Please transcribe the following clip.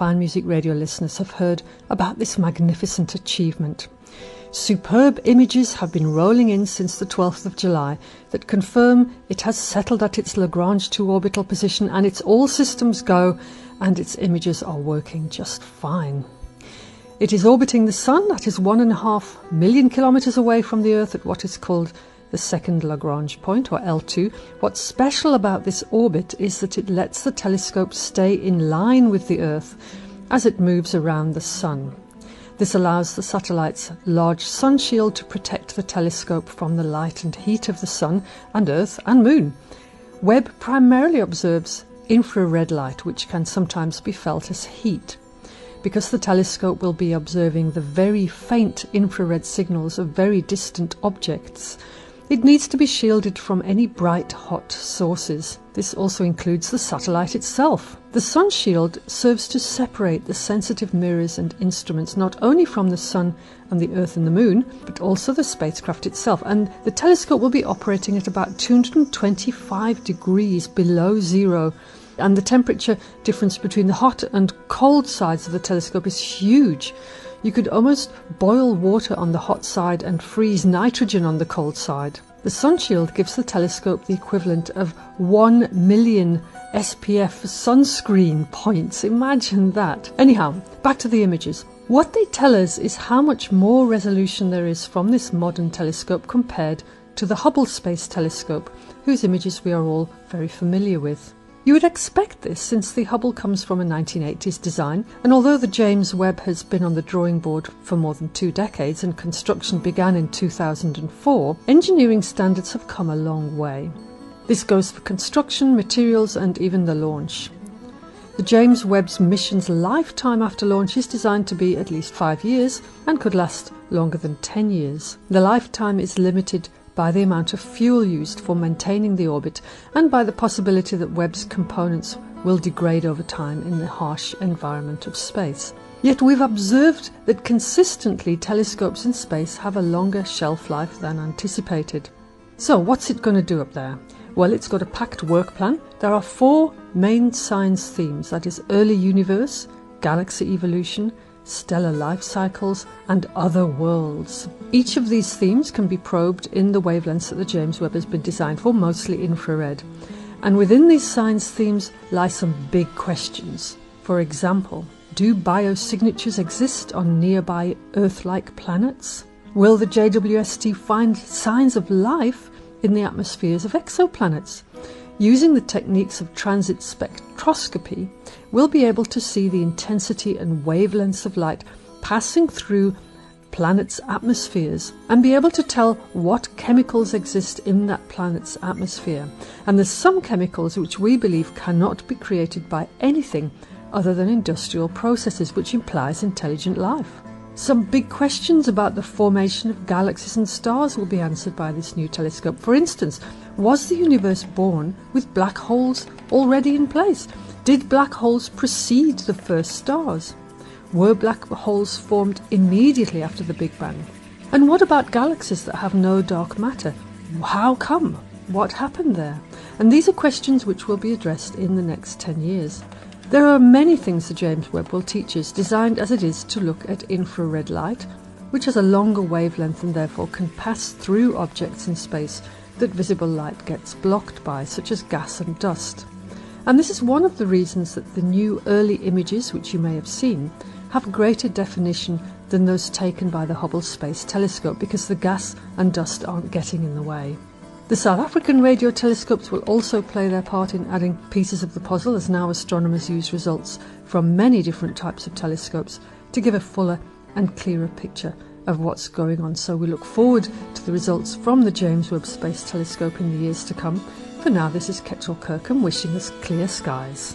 Fine Music Radio listeners have heard about this magnificent achievement. Superb images have been rolling in since the 12th of July that confirm it has settled at its Lagrange 2 orbital position and its all systems go and its images are working just fine. It is orbiting the Sun, that is one and a half million kilometres away from the Earth at what is called the second Lagrange point, or L2. What's special about this orbit is that it lets the telescope stay in line with the Earth as it moves around the Sun. This allows the satellite's large sun shield to protect the telescope from the light and heat of the Sun and Earth and Moon. Webb primarily observes infrared light, which can sometimes be felt as heat. Because the telescope will be observing the very faint infrared signals of very distant objects, it needs to be shielded from any bright hot sources. This also includes the satellite itself. The sun shield serves to separate the sensitive mirrors and instruments not only from the sun and the earth and the moon, but also the spacecraft itself. And the telescope will be operating at about 225 degrees below zero. And the temperature difference between the hot and cold sides of the telescope is huge. You could almost boil water on the hot side and freeze nitrogen on the cold side. The sunshield gives the telescope the equivalent of 1 million SPF sunscreen points. Imagine that. Anyhow, back to the images. What they tell us is how much more resolution there is from this modern telescope compared to the Hubble Space Telescope, whose images we are all very familiar with. You would expect this since the Hubble comes from a 1980s design, and although the James Webb has been on the drawing board for more than two decades and construction began in 2004, engineering standards have come a long way. This goes for construction, materials, and even the launch. The James Webb's mission's lifetime after launch is designed to be at least five years and could last longer than 10 years. The lifetime is limited by the amount of fuel used for maintaining the orbit and by the possibility that Webb's components will degrade over time in the harsh environment of space. Yet we've observed that consistently telescopes in space have a longer shelf life than anticipated. So, what's it going to do up there? Well, it's got a packed work plan. There are four main science themes that is, early universe, galaxy evolution, stellar life cycles, and other worlds. Each of these themes can be probed in the wavelengths that the James Webb has been designed for, mostly infrared. And within these science themes lie some big questions. For example, do biosignatures exist on nearby Earth like planets? Will the JWST find signs of life in the atmospheres of exoplanets? Using the techniques of transit spectroscopy, we'll be able to see the intensity and wavelengths of light passing through planets' atmospheres and be able to tell what chemicals exist in that planet's atmosphere. And there's some chemicals which we believe cannot be created by anything other than industrial processes, which implies intelligent life. Some big questions about the formation of galaxies and stars will be answered by this new telescope. For instance, was the universe born with black holes already in place? Did black holes precede the first stars? Were black holes formed immediately after the Big Bang? And what about galaxies that have no dark matter? How come? What happened there? And these are questions which will be addressed in the next 10 years. There are many things the James Webb will teach us, designed as it is to look at infrared light, which has a longer wavelength and therefore can pass through objects in space that visible light gets blocked by, such as gas and dust. And this is one of the reasons that the new early images, which you may have seen, have greater definition than those taken by the Hubble Space Telescope because the gas and dust aren't getting in the way. The South African radio telescopes will also play their part in adding pieces of the puzzle as now astronomers use results from many different types of telescopes to give a fuller and clearer picture of what's going on. So we look forward to the results from the James Webb Space Telescope in the years to come. For now, this is Kechil Kirkham wishing us clear skies.